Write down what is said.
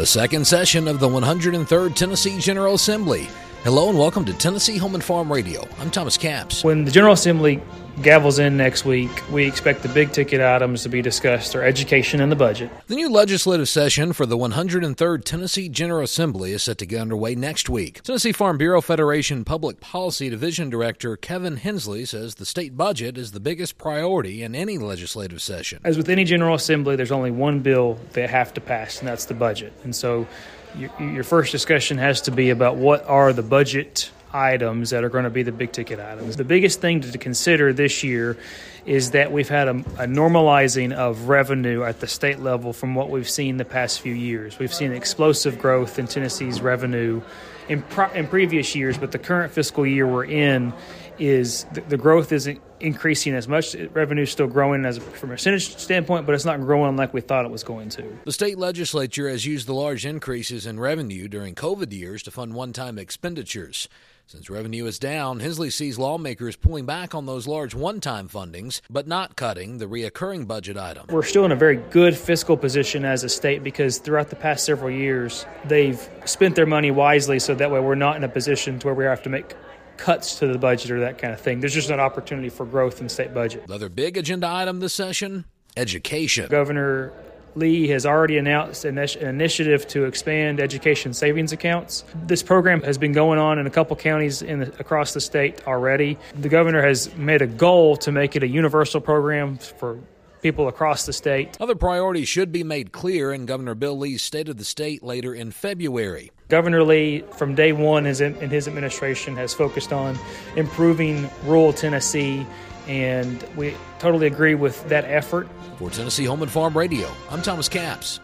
the second session of the 103rd Tennessee General Assembly. Hello and welcome to Tennessee Home and Farm Radio. I'm Thomas Capps. When the General Assembly gavels in next week, we expect the big ticket items to be discussed are education and the budget. The new legislative session for the 103rd Tennessee General Assembly is set to get underway next week. Tennessee Farm Bureau Federation Public Policy Division Director Kevin Hensley says the state budget is the biggest priority in any legislative session. As with any General Assembly, there's only one bill they have to pass, and that's the budget. And so your, your first discussion has to be about what are the budget items that are going to be the big ticket items. The biggest thing to consider this year is that we've had a, a, normalizing of revenue at the state level from what we've seen the past few years. We've seen explosive growth in Tennessee's revenue in, pro- in previous years, but the current fiscal year we're in is the, the growth isn't increasing as much. Revenue is still growing as from a percentage standpoint, but it's not growing like we thought it was going to. The state legislature has used the large increases in revenue during COVID years to fund one-time expenditures. Since revenue is down, Hensley sees lawmakers pulling back on those large one time fundings, but not cutting the reoccurring budget item. We're still in a very good fiscal position as a state because throughout the past several years, they've spent their money wisely so that way we're not in a position to where we have to make cuts to the budget or that kind of thing. There's just an opportunity for growth in the state budget. Another big agenda item this session education. Governor Lee has already announced an initiative to expand education savings accounts. This program has been going on in a couple counties in the, across the state already. The governor has made a goal to make it a universal program for people across the state. Other priorities should be made clear in Governor Bill Lee's State of the State later in February. Governor Lee, from day one in his administration, has focused on improving rural Tennessee and we totally agree with that effort. For Tennessee Home and Farm Radio, I'm Thomas Capps.